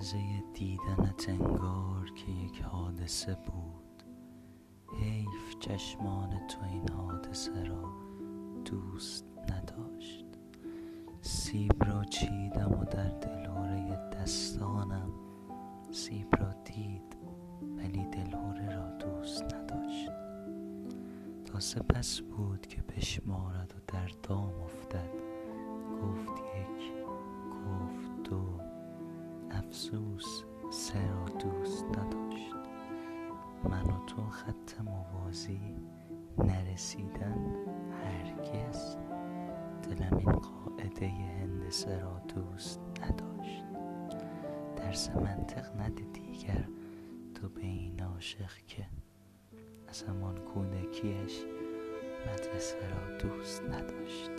لحظه دیدنت انگار که یک حادثه بود. حیف چشمان تو این حادثه را دوست نداشت. سیب را چیدم و در دلهوره دستانم. سیب را دید ولی دلهوره را دوست نداشت. تا سپس بود که بشمارد و در دام افسوس سه را دوست نداشت. من و تو خط موازی نرسیدن هرگز. دلم این قاعده هندسه را دوست نداشت. درس منطق نده دیگر. تو به این عاشق که از همان کودکیش مدرسه را دوست نداشت.